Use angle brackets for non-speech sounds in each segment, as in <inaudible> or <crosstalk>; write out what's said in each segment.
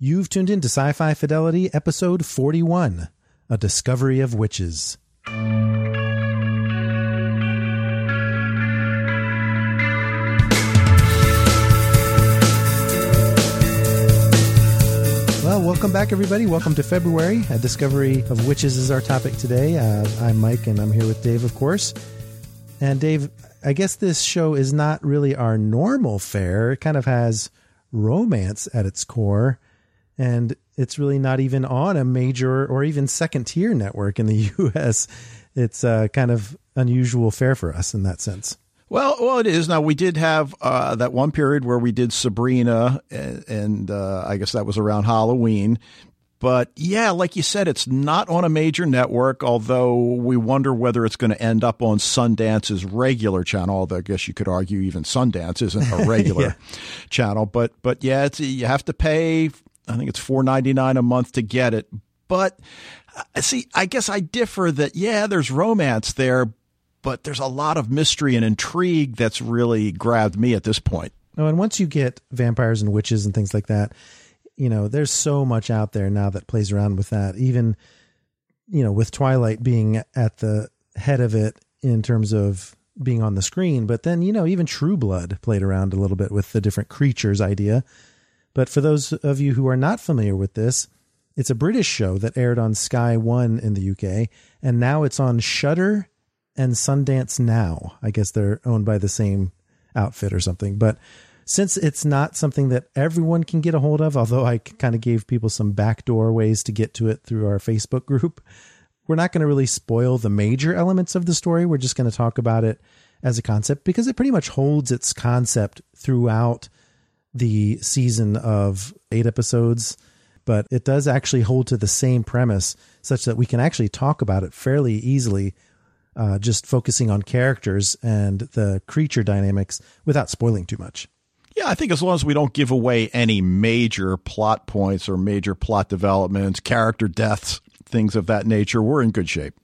You've tuned in to Sci-Fi Fidelity, episode 41, A Discovery of Witches. Well, welcome back, everybody. Welcome to February. A discovery of witches is our topic today. Uh, I'm Mike, and I'm here with Dave, of course. And Dave, I guess this show is not really our normal fare. It kind of has romance at its core, and it's really not even on a major or even second tier network in the <laughs> U.S. It's uh, kind of unusual fare for us in that sense. Well, well, it is now. We did have uh, that one period where we did Sabrina, and, and uh, I guess that was around Halloween. But yeah, like you said, it's not on a major network. Although we wonder whether it's going to end up on Sundance's regular channel. Although I guess you could argue even Sundance isn't a <laughs> regular yeah. channel. But but yeah, it's you have to pay. I think it's four ninety nine a month to get it. But uh, see, I guess I differ that yeah, there's romance there, but there's a lot of mystery and intrigue that's really grabbed me at this point. Oh, and once you get vampires and witches and things like that, you know, there's so much out there now that plays around with that. Even, you know, with Twilight being at the head of it in terms of being on the screen, but then, you know, even True Blood played around a little bit with the different creatures idea. But for those of you who are not familiar with this, it's a British show that aired on Sky One in the UK, and now it's on Shudder and Sundance Now. I guess they're owned by the same outfit or something. But since it's not something that everyone can get a hold of, although I kind of gave people some backdoor ways to get to it through our Facebook group, we're not going to really spoil the major elements of the story. We're just going to talk about it as a concept because it pretty much holds its concept throughout the season of eight episodes. But it does actually hold to the same premise such that we can actually talk about it fairly easily uh, just focusing on characters and the creature dynamics without spoiling too much. Yeah, I think as long as we don't give away any major plot points or major plot developments, character deaths, things of that nature, we're in good shape.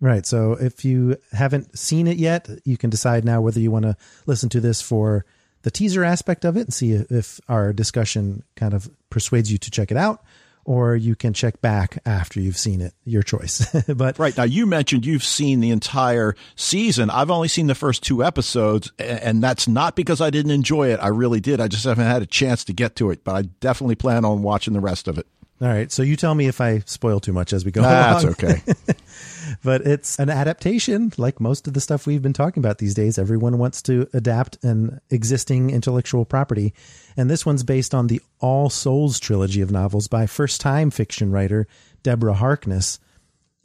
Right. So if you haven't seen it yet, you can decide now whether you want to listen to this for the teaser aspect of it and see if our discussion kind of persuades you to check it out or you can check back after you've seen it. Your choice. <laughs> but right now, you mentioned you've seen the entire season. I've only seen the first two episodes, and that's not because I didn't enjoy it. I really did. I just haven't had a chance to get to it, but I definitely plan on watching the rest of it. All right. So you tell me if I spoil too much as we go That's along. okay. <laughs> but it's an adaptation, like most of the stuff we've been talking about these days. Everyone wants to adapt an existing intellectual property. And this one's based on the All Souls trilogy of novels by first time fiction writer Deborah Harkness.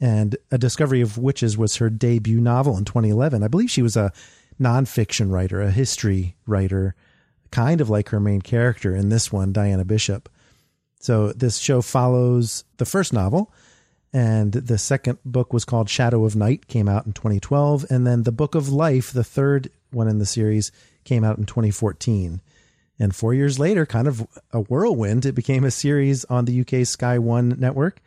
And A Discovery of Witches was her debut novel in 2011. I believe she was a nonfiction writer, a history writer, kind of like her main character in this one, Diana Bishop. So this show follows the first novel, and the second book was called Shadow of Night, came out in 2012, and then the Book of Life, the third one in the series, came out in 2014. And four years later, kind of a whirlwind, it became a series on the UK Sky One network,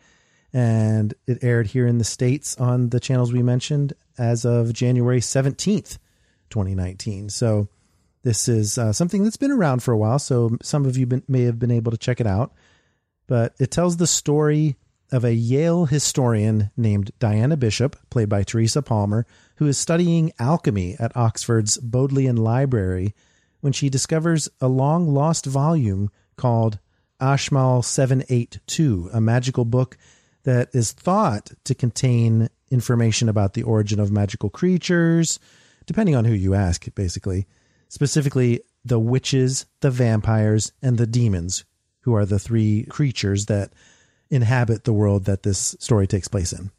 and it aired here in the states on the channels we mentioned as of January 17th, 2019. So this is uh, something that's been around for a while. So some of you been, may have been able to check it out but it tells the story of a Yale historian named Diana Bishop, played by Teresa Palmer, who is studying alchemy at Oxford's Bodleian Library when she discovers a long lost volume called Ashmole 782, a magical book that is thought to contain information about the origin of magical creatures, depending on who you ask, basically. Specifically, the witches, the vampires, and the demons who are the three creatures that inhabit the world that this story takes place in.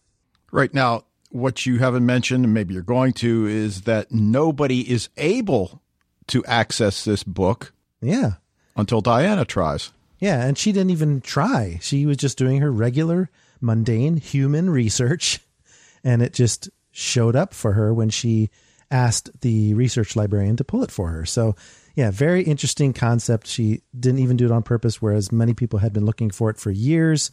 Right now, what you haven't mentioned, and maybe you're going to, is that nobody is able to access this book Yeah. Until Diana tries. Yeah, and she didn't even try. She was just doing her regular, mundane human research, <laughs> and it just showed up for her when she asked the research librarian to pull it for her. So, yeah, very interesting concept. She didn't even do it on purpose, whereas many people had been looking for it for years.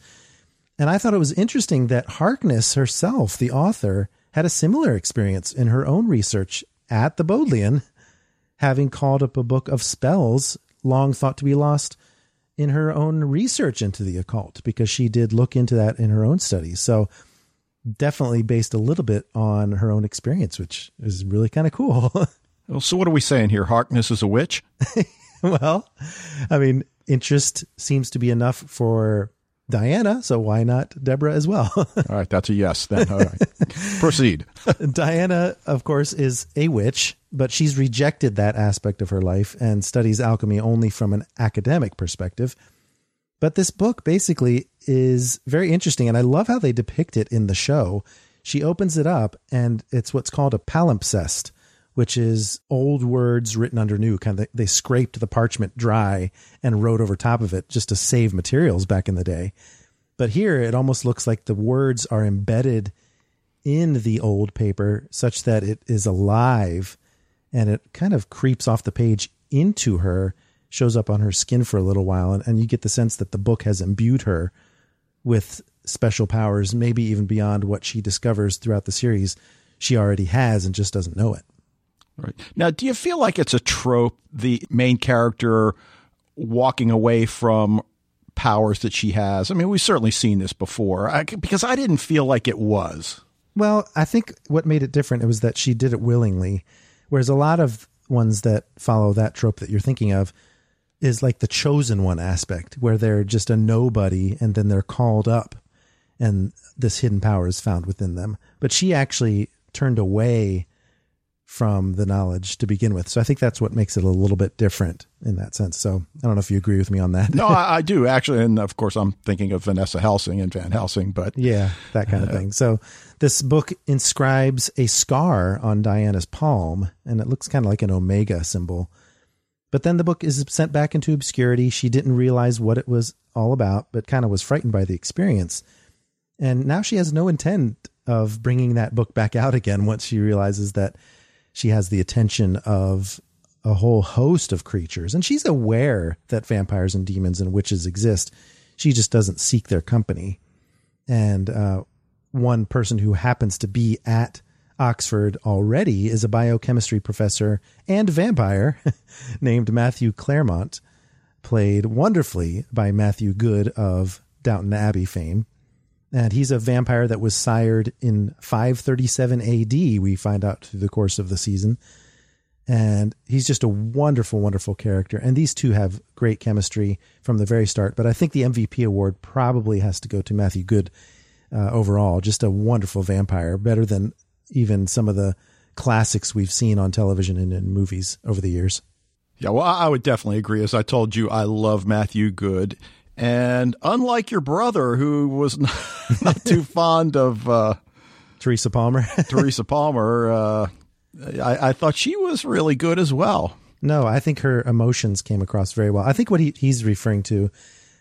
And I thought it was interesting that Harkness herself, the author, had a similar experience in her own research at the Bodleian, <laughs> having called up a book of spells long thought to be lost in her own research into the occult because she did look into that in her own studies. So definitely based a little bit on her own experience, which is really kind of cool. <laughs> well, so what are we saying here? Harkness is a witch? <laughs> well, I mean, interest seems to be enough for Diana, so why not Deborah as well? <laughs> All right, that's a yes then. All right. Proceed. <laughs> Diana, of course, is a witch, but she's rejected that aspect of her life and studies alchemy only from an academic perspective. But this book basically is very interesting, and I love how they depict it in the show. She opens it up, and it's what's called a palimpsest, which is old words written under new. Kind of they, scraped the parchment dry and wrote over top of it just to save materials back in the day. But here it almost looks like the words are embedded in the old paper such that it is alive and it kind of creeps off the page into her, shows up on her skin for a little while, and, and you get the sense that the book has imbued her with special powers, maybe even beyond what she discovers throughout the series she already has and just doesn't know it. Right. Now, do you feel like it's a trope, the main character walking away from powers that she has? I mean, we've certainly seen this before I, because I didn't feel like it was. Well, I think what made it different was that she did it willingly, whereas a lot of ones that follow that trope that you're thinking of is like the chosen one aspect, where they're just a nobody and then they're called up and this hidden power is found within them. But she actually turned away from the knowledge to begin with. So I think that's what makes it a little bit different in that sense. So I don't know if you agree with me on that. no, I, <laughs> I, do actually, and of course I'm thinking of Vanessa Helsing and Van Helsing, but yeah, that kind of uh, thing. So this book inscribes a scar on Diana's palm, and it looks kind of like an omega symbol. But then the book is sent back into obscurity. She didn't realize what it was all about, but kind of was frightened by the experience. And now she has no intent of bringing that book back out again once she realizes that she has the attention of a whole host of creatures. And she's aware that vampires and demons and witches exist. She just doesn't seek their company. And uh, one person who happens to be at oxford already is a biochemistry professor and vampire <laughs> named matthew Clairmont, played wonderfully by matthew Goode of downton abbey fame and he's a vampire that was sired in 537 AD, we find out through the course of the season. And he's just a wonderful, wonderful character. And these two have great chemistry from the very start. But I think the MVP award probably has to go to Matthew Goode uh, overall. Just a wonderful vampire, better than even some of the classics we've seen on television and in movies over the years. Yeah, well, I would definitely agree. As I told you, I love Matthew Goode. And unlike your brother, who was <laughs> not, not too <laughs> fond of uh, Teresa Palmer, <laughs> Teresa Palmer, uh, I, I, thought she was really good as well. No, I think her emotions came across very well. I think what he, he's referring to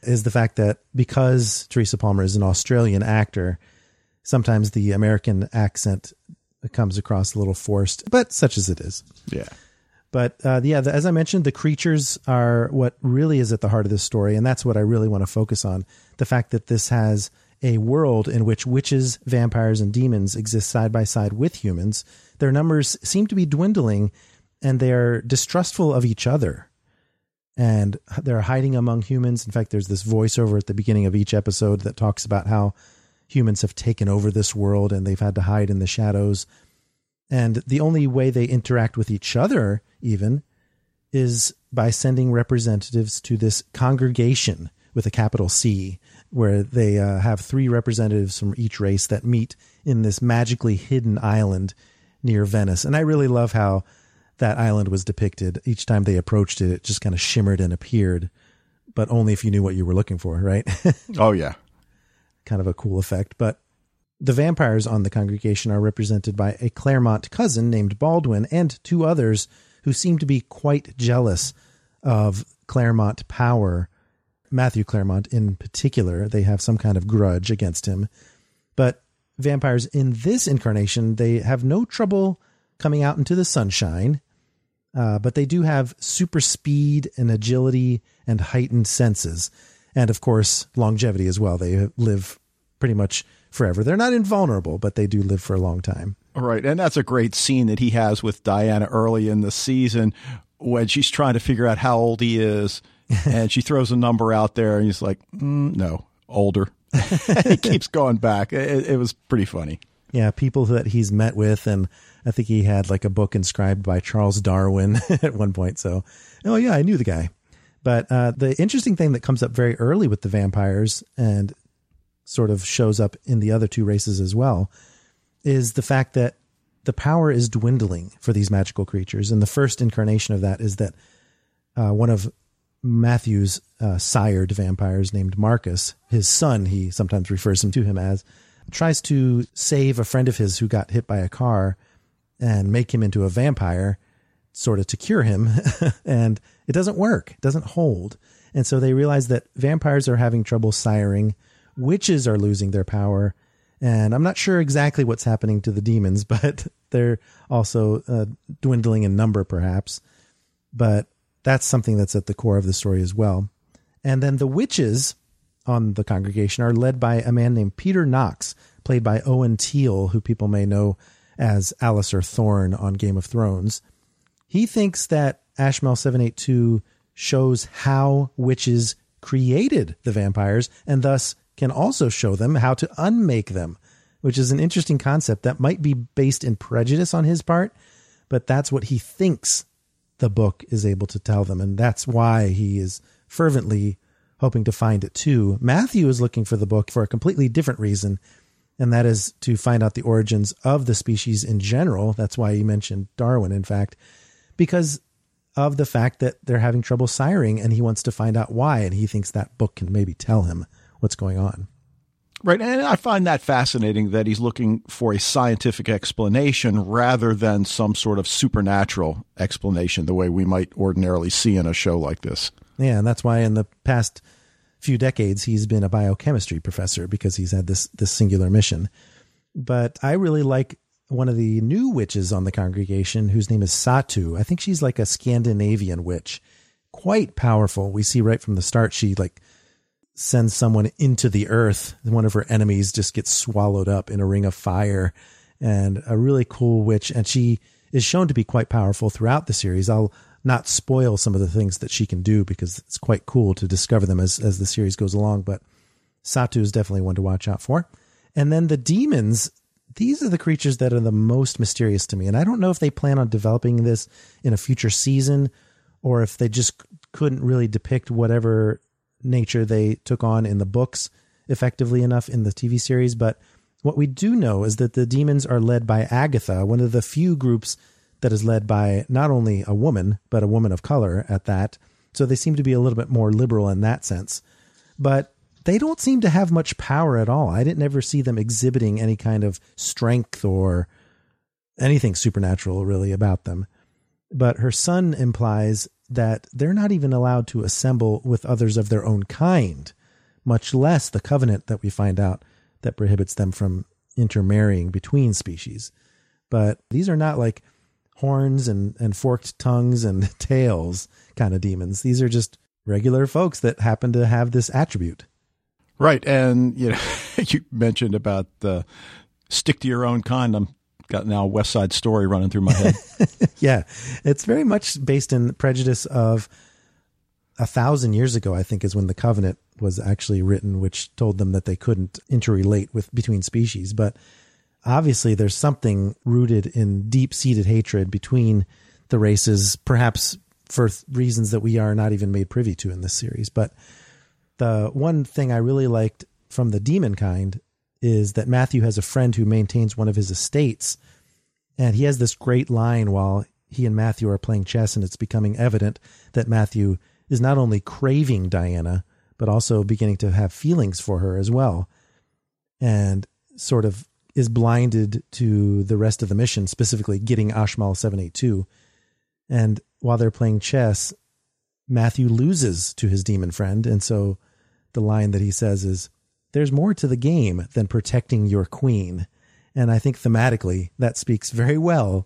is the fact that because Teresa Palmer is an Australian actor, sometimes the American accent comes across a little forced, but such as it is. Yeah. But uh, yeah, the, as I mentioned, the creatures are what really is at the heart of this story, and that's what I really want to focus on: the fact that this has a world in which witches, vampires, and demons exist side by side with humans. Their numbers seem to be dwindling, and they are distrustful of each other. And they're hiding among humans. In fact, there's this voiceover at the beginning of each episode that talks about how humans have taken over this world and they've had to hide in the shadows. And the only way they interact with each other even, is by sending representatives to this congregation with a capital C, where they uh, have three representatives from each race that meet in this magically hidden island near Venice. And I really love how that island was depicted. Each time they approached it, it just kind of shimmered and appeared, but only if you knew what you were looking for, right? <laughs> oh, yeah. kind of a cool effect. But the vampires on the congregation are represented by a Clairmont cousin named Baldwin and two others who seem to be quite jealous of Clairmont power, Matthew Clairmont in particular, they have some kind of grudge against him. But vampires in this incarnation, they have no trouble coming out into the sunshine, uh, but they do have super speed and agility and heightened senses. And of course, longevity as well. They live pretty much forever. They're not invulnerable, but they do live for a long time. Right. And that's a great scene that he has with Diana early in the season when she's trying to figure out how old he is. <laughs> and she throws a number out there, and he's like, mm, no, older. <laughs> he keeps going back. It, it was pretty funny. Yeah, people that he's met with, and I think he had like a book inscribed by Charles Darwin <laughs> at one point. So, oh yeah, I knew the guy. But uh, the interesting thing that comes up very early with the vampires and sort of shows up in the other two races as well is the fact that the power is dwindling for these magical creatures. And the first incarnation of that is that uh, one of Matthew's uh, sired vampires named Marcus, his son, he sometimes refers him to him as, tries to save a friend of his who got hit by a car and make him into a vampire, sort of to cure him. <laughs> and it doesn't work, it doesn't hold. And so they realize that vampires are having trouble siring, witches are losing their power. And I'm not sure exactly what's happening to the demons, <laughs> but they're also uh, dwindling in number, perhaps. But that's something that's at the core of the story as well. And then the witches on the congregation are led by a man named Peter Knox, played by Owen Teale, who people may know as Alliser Thorne on Game of Thrones. He thinks that Ashmole 782 shows how witches created the vampires and thus can also show them how to unmake them, which is an interesting concept that might be based in prejudice on his part, but that's what he thinks the book is able to tell them. And that's why he is fervently hoping to find it too. Matthew is looking for the book for a completely different reason, and that is to find out the origins of the species in general. That's why he mentioned Darwin, in fact, because of the fact that they're having trouble siring and he wants to find out why. And he thinks that book can maybe tell him what's going on. Right. And I find that fascinating that he's looking for a scientific explanation rather than some sort of supernatural explanation, the way we might ordinarily see in a show like this. Yeah. And that's why in the past few decades, he's been a biochemistry professor because he's had this, this singular mission. But I really like one of the new witches on the congregation whose name is Satu. I think she's like a Scandinavian witch, quite powerful. We see right from the start, she like sends someone into the earth. One of her enemies just gets swallowed up in a ring of fire and a really cool witch. And she is shown to be quite powerful throughout the series. I'll not spoil some of the things that she can do because it's quite cool to discover them as, as the series goes along. But Satu is definitely one to watch out for. And then the demons, these are the creatures that are the most mysterious to me. And I don't know if they plan on developing this in a future season or if they just couldn't really depict whatever nature they took on in the books effectively enough in the TV series. But what we do know is that the demons are led by Agatha, one of the few groups that is led by not only a woman, but a woman of color at that. So they seem to be a little bit more liberal in that sense. But they don't seem to have much power at all. I didn't ever see them exhibiting any kind of strength or anything supernatural really about them. But her son implies that they're not even allowed to assemble with others of their own kind, much less the covenant that we find out that prohibits them from intermarrying between species. But these are not like horns and, and forked tongues and <laughs> tails kind of demons. These are just regular folks that happen to have this attribute. Right. And, you know, <laughs> you mentioned about the stick to your own kind. I'm got now West Side Story running through my head. <laughs> yeah, it's very much based in prejudice of a thousand years ago. I think is when the covenant was actually written, which told them that they couldn't interrelate with between species. But obviously, there's something rooted in deep seated hatred between the races, perhaps for reasons that we are not even made privy to in this series. But the one thing I really liked from the demon kind is that Matthew has a friend who maintains one of his estates. And he has this great line while he and Matthew are playing chess, and it's becoming evident that Matthew is not only craving Diana, but also beginning to have feelings for her as well. And sort of is blinded to the rest of the mission, specifically getting Ashmole 782. And while they're playing chess, Matthew loses to his demon friend. And so the line that he says is, There's more to the game than protecting your queen. And I think thematically that speaks very well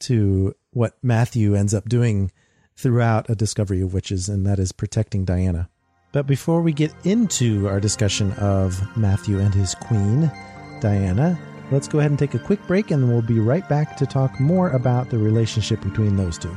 to what Matthew ends up doing throughout A Discovery of Witches, and that is protecting Diana. But before we get into our discussion of Matthew and his queen, Diana, let's go ahead and take a quick break, and we'll be right back to talk more about the relationship between those two.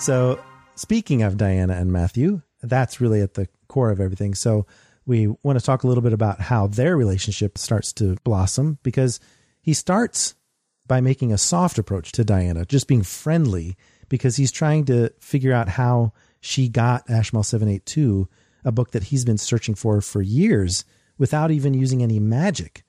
So, speaking of Diana and Matthew, that's really at the core of everything. So, we want to talk a little bit about how their relationship starts to blossom because he starts by making a soft approach to Diana, just being friendly because he's trying to figure out how she got Ashmole 782, a book that he's been searching for for years without even using any magic.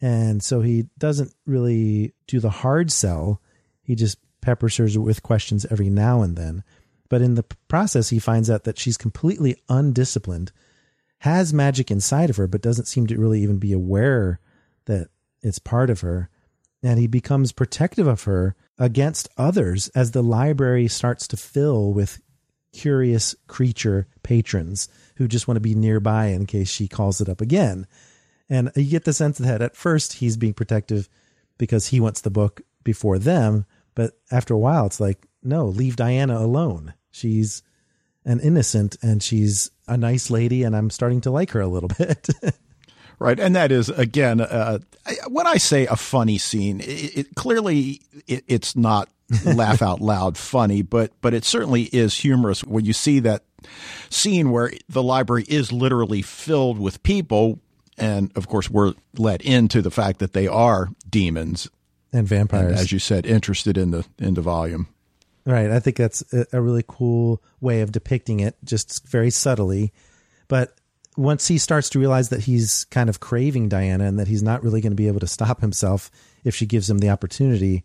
And so he doesn't really do the hard sell. He just peppers her with questions every now and then. But in the process, he finds out that she's completely undisciplined, has magic inside of her, but doesn't seem to really even be aware that it's part of her. And he becomes protective of her against others as the library starts to fill with curious creature patrons who just want to be nearby in case she calls it up again. And you get the sense that at first he's being protective because he wants the book before them, but after a while it's like, no, leave Diana alone. She's an innocent and she's a nice lady and I'm starting to like her a little <laughs> bit. Right, and that is again uh, when I say a funny scene, it, it clearly it, it's not laugh out loud funny, but but it certainly is humorous when you see that scene where the library is literally filled with people, and of course we're let into the fact that they are demons and vampires, and as you said, interested in the in the volume. Right, I think that's a really cool way of depicting it, just very subtly, but once he starts to realize that he's kind of craving Diana and that he's not really going to be able to stop himself if she gives him the opportunity,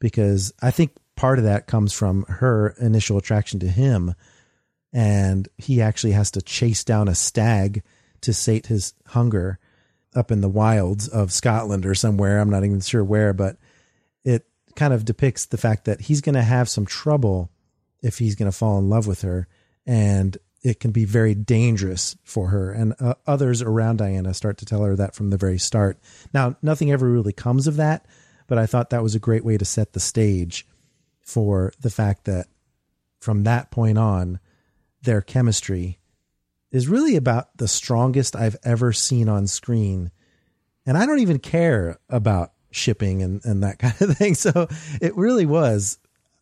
because I think part of that comes from her initial attraction to him. And he actually has to chase down a stag to sate his hunger up in the wilds of Scotland or somewhere. I'm not even sure where, but it kind of depicts the fact that he's going to have some trouble if he's going to fall in love with her. And it can be very dangerous for her. And uh, others around Diana start to tell her that from the very start. Now, nothing ever really comes of that, but I thought that was a great way to set the stage for the fact that from that point on, their chemistry is really about the strongest I've ever seen on screen. And I don't even care about shipping and, and that <laughs> kind of thing. So it really was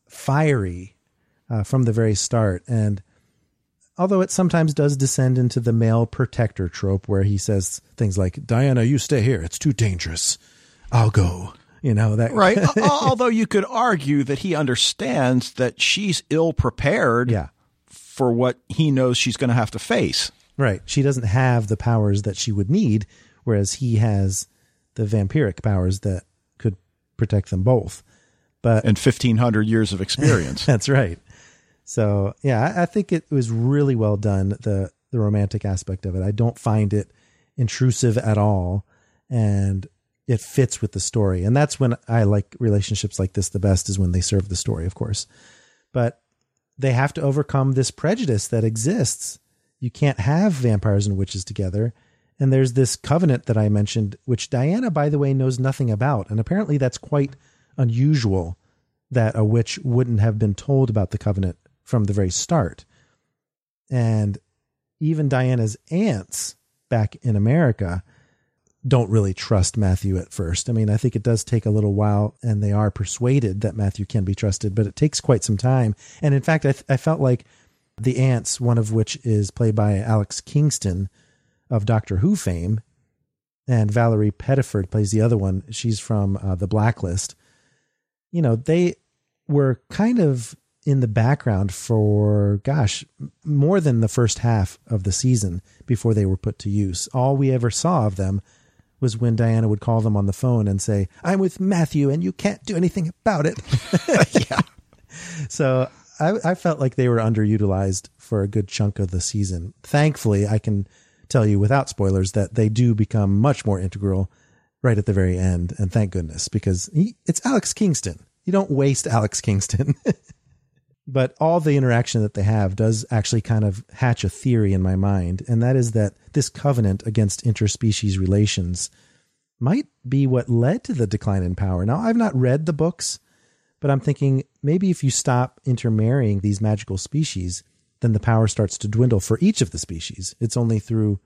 fiery uh, from the very start. And although it sometimes does descend into the male protector trope where he says things like, Diana, you stay here. It's too dangerous. I'll go. You know, that. Right. <laughs> although you could argue that he understands that she's ill prepared yeah. For what he knows she's going to have to face. Right. She doesn't have the powers that she would need, whereas he has the vampiric powers that could protect them both. But and 1500 years of experience. <laughs> that's right. So yeah, I, I think it was really well done. The the romantic aspect of it. I don't find it intrusive at all, and it fits with the story. And that's when I like relationships like this the best is when they serve the story, of course. But they have to overcome this prejudice that exists. You can't have vampires and witches together. And there's this covenant that I mentioned, which Diana, by the way, knows nothing about. And apparently that's quite unusual that a witch wouldn't have been told about the covenant from the very start. And even Diana's aunts back in America don't really trust Matthew at first. I mean, I think it does take a little while and they are persuaded that Matthew can be trusted, but it takes quite some time. And in fact, I, th- I felt like the aunts, one of which is played by Alex Kingston of Doctor Who fame, and Valerie Pettiford plays the other one. She's from uh, The Blacklist. You know, they were kind of in the background for, gosh, more than the first half of the season before they were put to use. All we ever saw of them was when Diana would call them on the phone and say, I'm with Matthew and you can't do anything about it. yeah. <laughs> <laughs> So I, I, felt like they were underutilized for a good chunk of the season. Thankfully, I can tell you without spoilers that they do become much more integral right at the very end. And thank goodness, because he, it's Alex Kingston. You don't waste Alex Kingston. <laughs> but all the interaction that they have does actually kind of hatch a theory in my mind, and that is that this covenant against interspecies relations might be what led to the decline in power. Now, I've not read the books, but I'm thinking maybe if you stop intermarrying these magical species, then the power starts to dwindle for each of the species. It's only through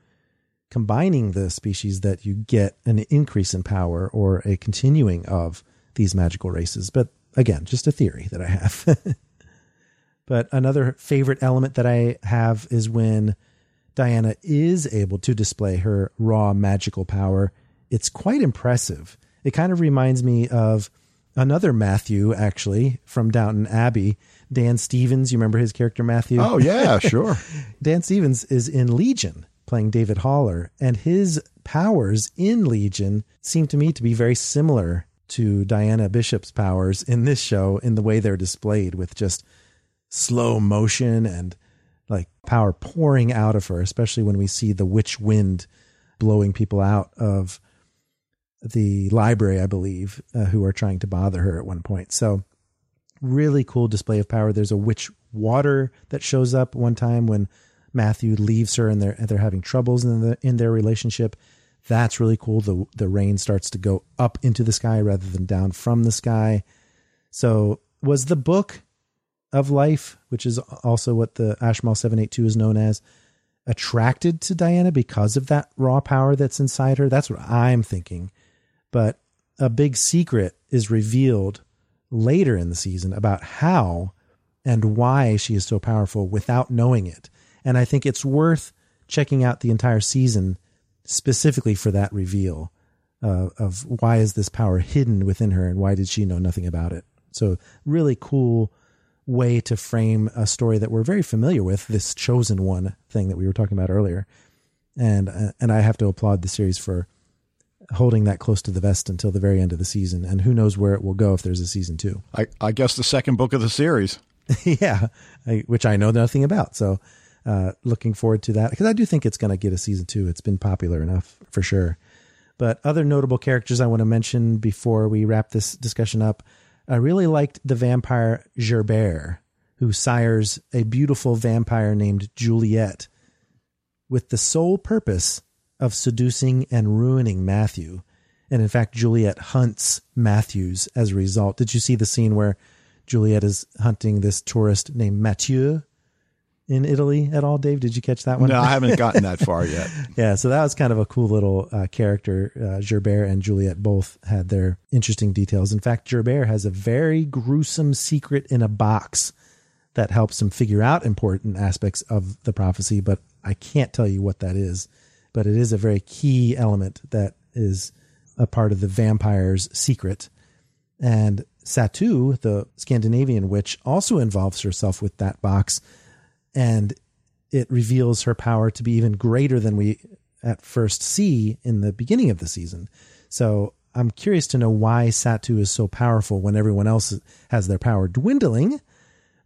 combining the species that you get an increase in power or a continuing of these magical races. But again, just a theory that I have. <laughs> But another favorite element that I have is when Diana is able to display her raw magical power. It's quite impressive. It kind of reminds me of another Matthew, actually, from Downton Abbey. Dan Stevens, you remember his character Matthew? Oh, yeah, <laughs> sure. Dan Stevens is in Legion playing David Haller, and his powers in Legion seem to me to be very similar to Diana Bishop's powers in this show in the way they're displayed with just slow motion and like power pouring out of her, especially when we see the witch wind blowing people out of the library, I believe, uh, who are trying to bother her at one point. So, really cool display of power. There's a witch water that shows up one time when Matthew leaves her and they're they're having troubles in the in their relationship. That's really cool. The the rain starts to go up into the sky rather than down from the sky. So, was the book of life, which is also what the Ashmole 782 is known as, attracted to Diana because of that raw power that's inside her? That's what I'm thinking. But a big secret is revealed later in the season about how and why she is so powerful without knowing it. And I think it's worth checking out the entire season specifically for that reveal uh, of why is this power hidden within her and why did she know nothing about it. So really cool way to frame a story that we're very familiar with, this chosen one thing that we were talking about earlier. And uh, and I have to applaud the series for holding that close to the vest until the very end of the season. And who knows where it will go if there's a season two. I, I guess the second book of the series. <laughs> yeah, I, which I know nothing about. So uh, looking forward to that because I do think it's going to get a season two. It's been popular enough for sure. But other notable characters I want to mention before we wrap this discussion up I really liked the vampire Gerbert, who sires a beautiful vampire named Juliet with the sole purpose of seducing and ruining Matthew. And in fact, Juliet hunts Matthews as a result. Did you see the scene where Juliet is hunting this tourist named Mathieu? In Italy at all, Dave? Did you catch that one? No, I haven't gotten that far <laughs> yet. yeah, so that was kind of a cool little uh, character. Uh, Gerbert and Juliet both had their interesting details. In fact, Gerbert has a very gruesome secret in a box that helps him figure out important aspects of the prophecy, but I can't tell you what that is. But it is a very key element that is a part of the vampire's secret. And Satu, the Scandinavian witch, also involves herself with that box and it reveals her power to be even greater than we at first see in the beginning of the season. So I'm curious to know why Satu is so powerful when everyone else has their power dwindling,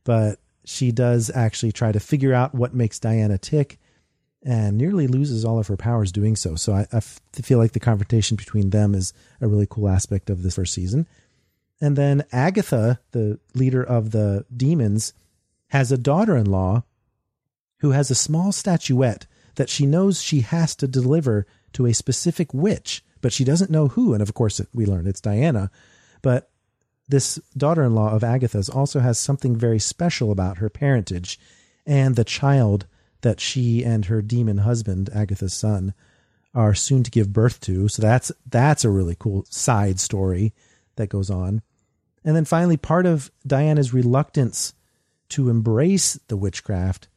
but she does actually try to figure out what makes Diana tick and nearly loses all of her powers doing so. So I, I feel like the confrontation between them is a really cool aspect of this first season. And then Agatha, the leader of the demons, has a daughter in law who has a small statuette that she knows she has to deliver to a specific witch, but she doesn't know who. And of course, we learn it's Diana. But this daughter in law of Agatha's also has something very special about her parentage and the child that she and her demon husband, Agatha's son, are soon to give birth to. So that's that's a really cool side story that goes on. And then finally, part of Diana's reluctance to embrace the witchcraft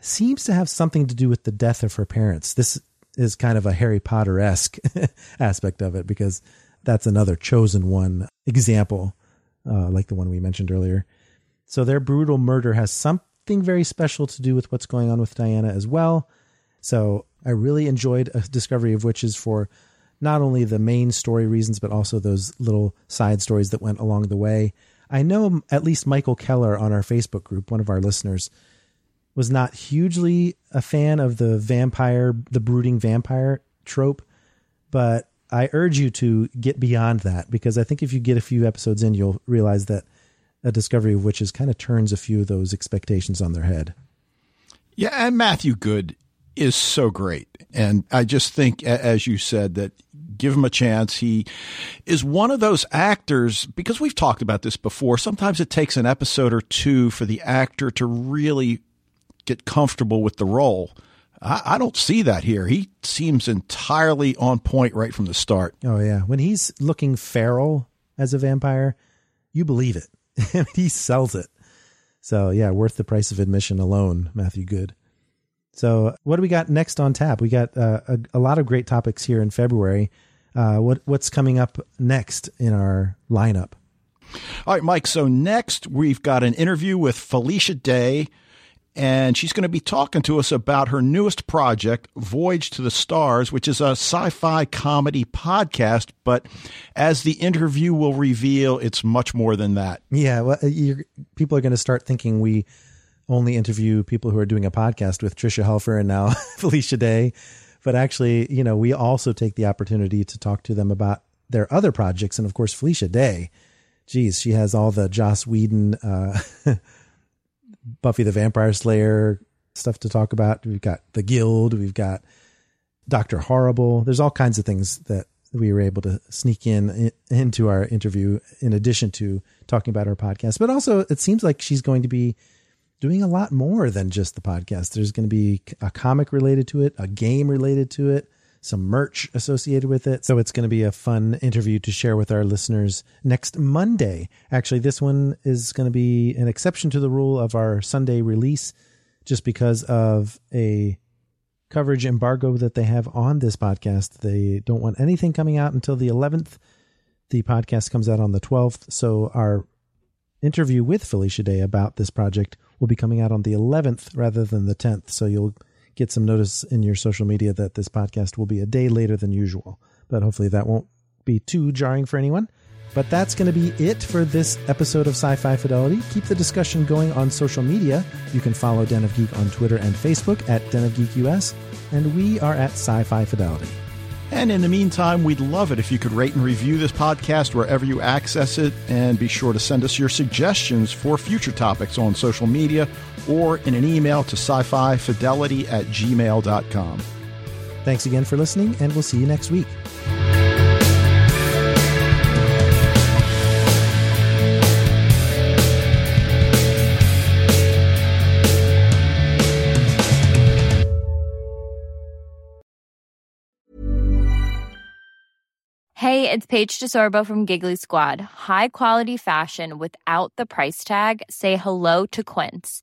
seems to have something to do with the death of her parents. This is kind of a Harry Potter esque <laughs> aspect of it because that's another chosen one example, uh, like the one we mentioned earlier. So their brutal murder has something very special to do with what's going on with Diana as well. So I really enjoyed a discovery of witches for not only the main story reasons, but also those little side stories that went along the way. I know at least Michael Keller on our Facebook group, one of our listeners, was not hugely a fan of the vampire, the brooding vampire trope, but I urge you to get beyond that because I think if you get a few episodes in, you'll realize that a discovery of witches kind of turns a few of those expectations on their head. Yeah, and Matthew Goode is so great. And I just think, as you said, that give him a chance. He is one of those actors, because we've talked about this before. Sometimes it takes an episode or two for the actor to really get comfortable with the role. I, I don't see that here. He seems entirely on point right from the start. Oh, yeah. When he's looking feral as a vampire, you believe it. <laughs> he sells it. So, yeah, worth the price of admission alone, Matthew Goode. So, what do we got next on tap? We got uh, a, a, lot of great topics here in February. Uh, what what's coming up next in our lineup? All right, Mike. So next we've got an interview with Felicia Day, and she's going to be talking to us about her newest project, Voyage to the Stars, which is a sci-fi comedy podcast. But as the interview will reveal, it's much more than that. Yeah, well, people are going to start thinking we only interview people who are doing a podcast with Tricia Helfer and now <laughs> Felicia Day. But actually, you know, we also take the opportunity to talk to them about their other projects. And of course, Felicia Day, geez, she has all the Joss Whedon, uh, <laughs> Buffy the Vampire Slayer stuff to talk about. We've got The Guild, we've got Dr. Horrible. There's all kinds of things that we were able to sneak in, in into our interview in addition to talking about our podcast. But also, it seems like she's going to be doing a lot more than just the podcast. There's going to be a comic related to it, a game related to it, some merch associated with it. So it's going to be a fun interview to share with our listeners next Monday. Actually, this one is going to be an exception to the rule of our Sunday release just because of a coverage embargo that they have on this podcast. They don't want anything coming out until the 11th. The podcast comes out on the 12th. So our interview with Felicia Day about this project will be coming out on the 11th rather than the 10th. So you'll get some notice in your social media that this podcast will be a day later than usual. But hopefully that won't be too jarring for anyone. But that's going to be it for this episode of Sci Fi Fidelity. Keep the discussion going on social media. You can follow Den of Geek on Twitter and Facebook at Den of Geek US, and we are at Sci Fi Fidelity. And in the meantime, we'd love it if you could rate and review this podcast wherever you access it. And be sure to send us your suggestions for future topics on social media or in an email to sci fi fidelity at gmail.com. Thanks again for listening, and we'll see you next week. Hey, it's Paige DeSorbo from Giggly Squad. High quality fashion without the price tag? Say hello to Quince.